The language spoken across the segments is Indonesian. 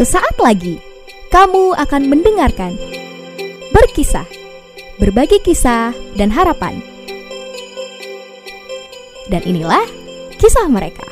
Sesaat lagi, kamu akan mendengarkan Berkisah, berbagi kisah dan harapan. Dan inilah kisah mereka.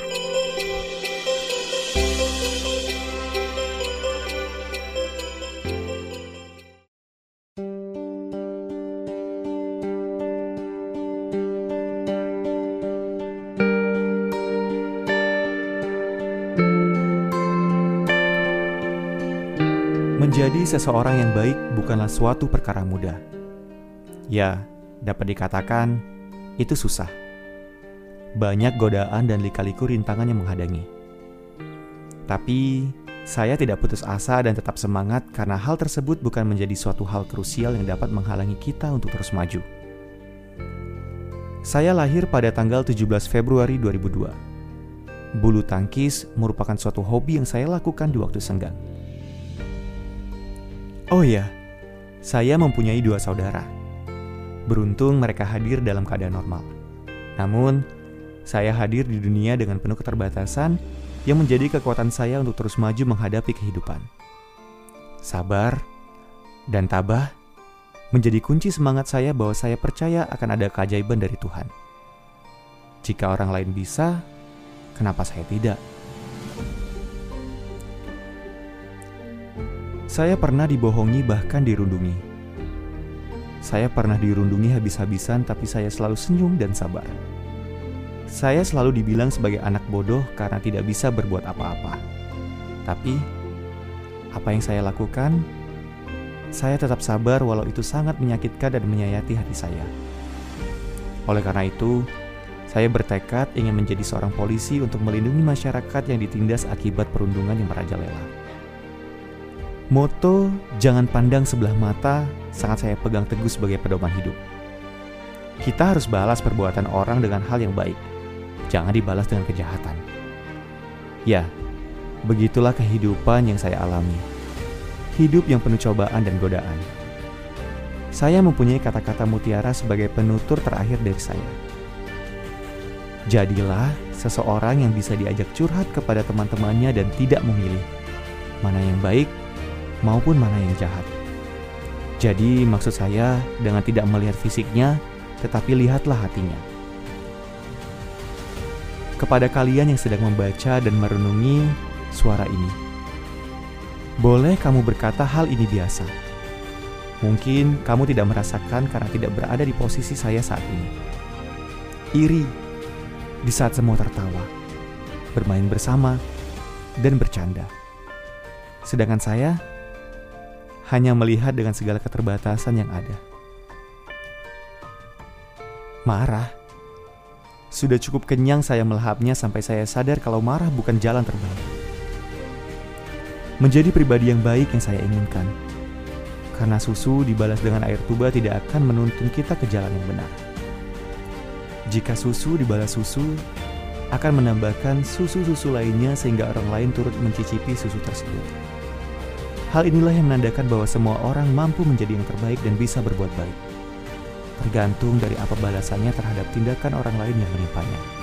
Menjadi seseorang yang baik bukanlah suatu perkara mudah. Ya, dapat dikatakan itu susah. Banyak godaan dan lika-liku rintangan yang menghadangi. Tapi, saya tidak putus asa dan tetap semangat karena hal tersebut bukan menjadi suatu hal krusial yang dapat menghalangi kita untuk terus maju. Saya lahir pada tanggal 17 Februari 2002. Bulu tangkis merupakan suatu hobi yang saya lakukan di waktu senggang. Oh iya, saya mempunyai dua saudara. Beruntung mereka hadir dalam keadaan normal. Namun, saya hadir di dunia dengan penuh keterbatasan yang menjadi kekuatan saya untuk terus maju menghadapi kehidupan. Sabar dan tabah menjadi kunci semangat saya bahwa saya percaya akan ada keajaiban dari Tuhan. Jika orang lain bisa, kenapa saya tidak? Saya pernah dibohongi bahkan dirundungi. Saya pernah dirundungi habis-habisan tapi saya selalu senyum dan sabar. Saya selalu dibilang sebagai anak bodoh karena tidak bisa berbuat apa-apa. Tapi, apa yang saya lakukan? Saya tetap sabar walau itu sangat menyakitkan dan menyayati hati saya. Oleh karena itu, saya bertekad ingin menjadi seorang polisi untuk melindungi masyarakat yang ditindas akibat perundungan yang merajalela. Moto "jangan pandang sebelah mata" sangat saya pegang teguh sebagai pedoman hidup. Kita harus balas perbuatan orang dengan hal yang baik, jangan dibalas dengan kejahatan. Ya, begitulah kehidupan yang saya alami. Hidup yang penuh cobaan dan godaan. Saya mempunyai kata-kata mutiara sebagai penutur terakhir dari saya. Jadilah seseorang yang bisa diajak curhat kepada teman-temannya dan tidak memilih mana yang baik maupun mana yang jahat. Jadi, maksud saya dengan tidak melihat fisiknya, tetapi lihatlah hatinya. Kepada kalian yang sedang membaca dan merenungi suara ini, boleh kamu berkata hal ini biasa. Mungkin kamu tidak merasakan karena tidak berada di posisi saya saat ini. Iri di saat semua tertawa, bermain bersama, dan bercanda. Sedangkan saya hanya melihat dengan segala keterbatasan yang ada. Marah. Sudah cukup kenyang saya melahapnya sampai saya sadar kalau marah bukan jalan terbaik. Menjadi pribadi yang baik yang saya inginkan. Karena susu dibalas dengan air tuba tidak akan menuntun kita ke jalan yang benar. Jika susu dibalas susu, akan menambahkan susu-susu lainnya sehingga orang lain turut mencicipi susu tersebut. Hal inilah yang menandakan bahwa semua orang mampu menjadi yang terbaik dan bisa berbuat baik. Tergantung dari apa balasannya terhadap tindakan orang lain yang menimpanya.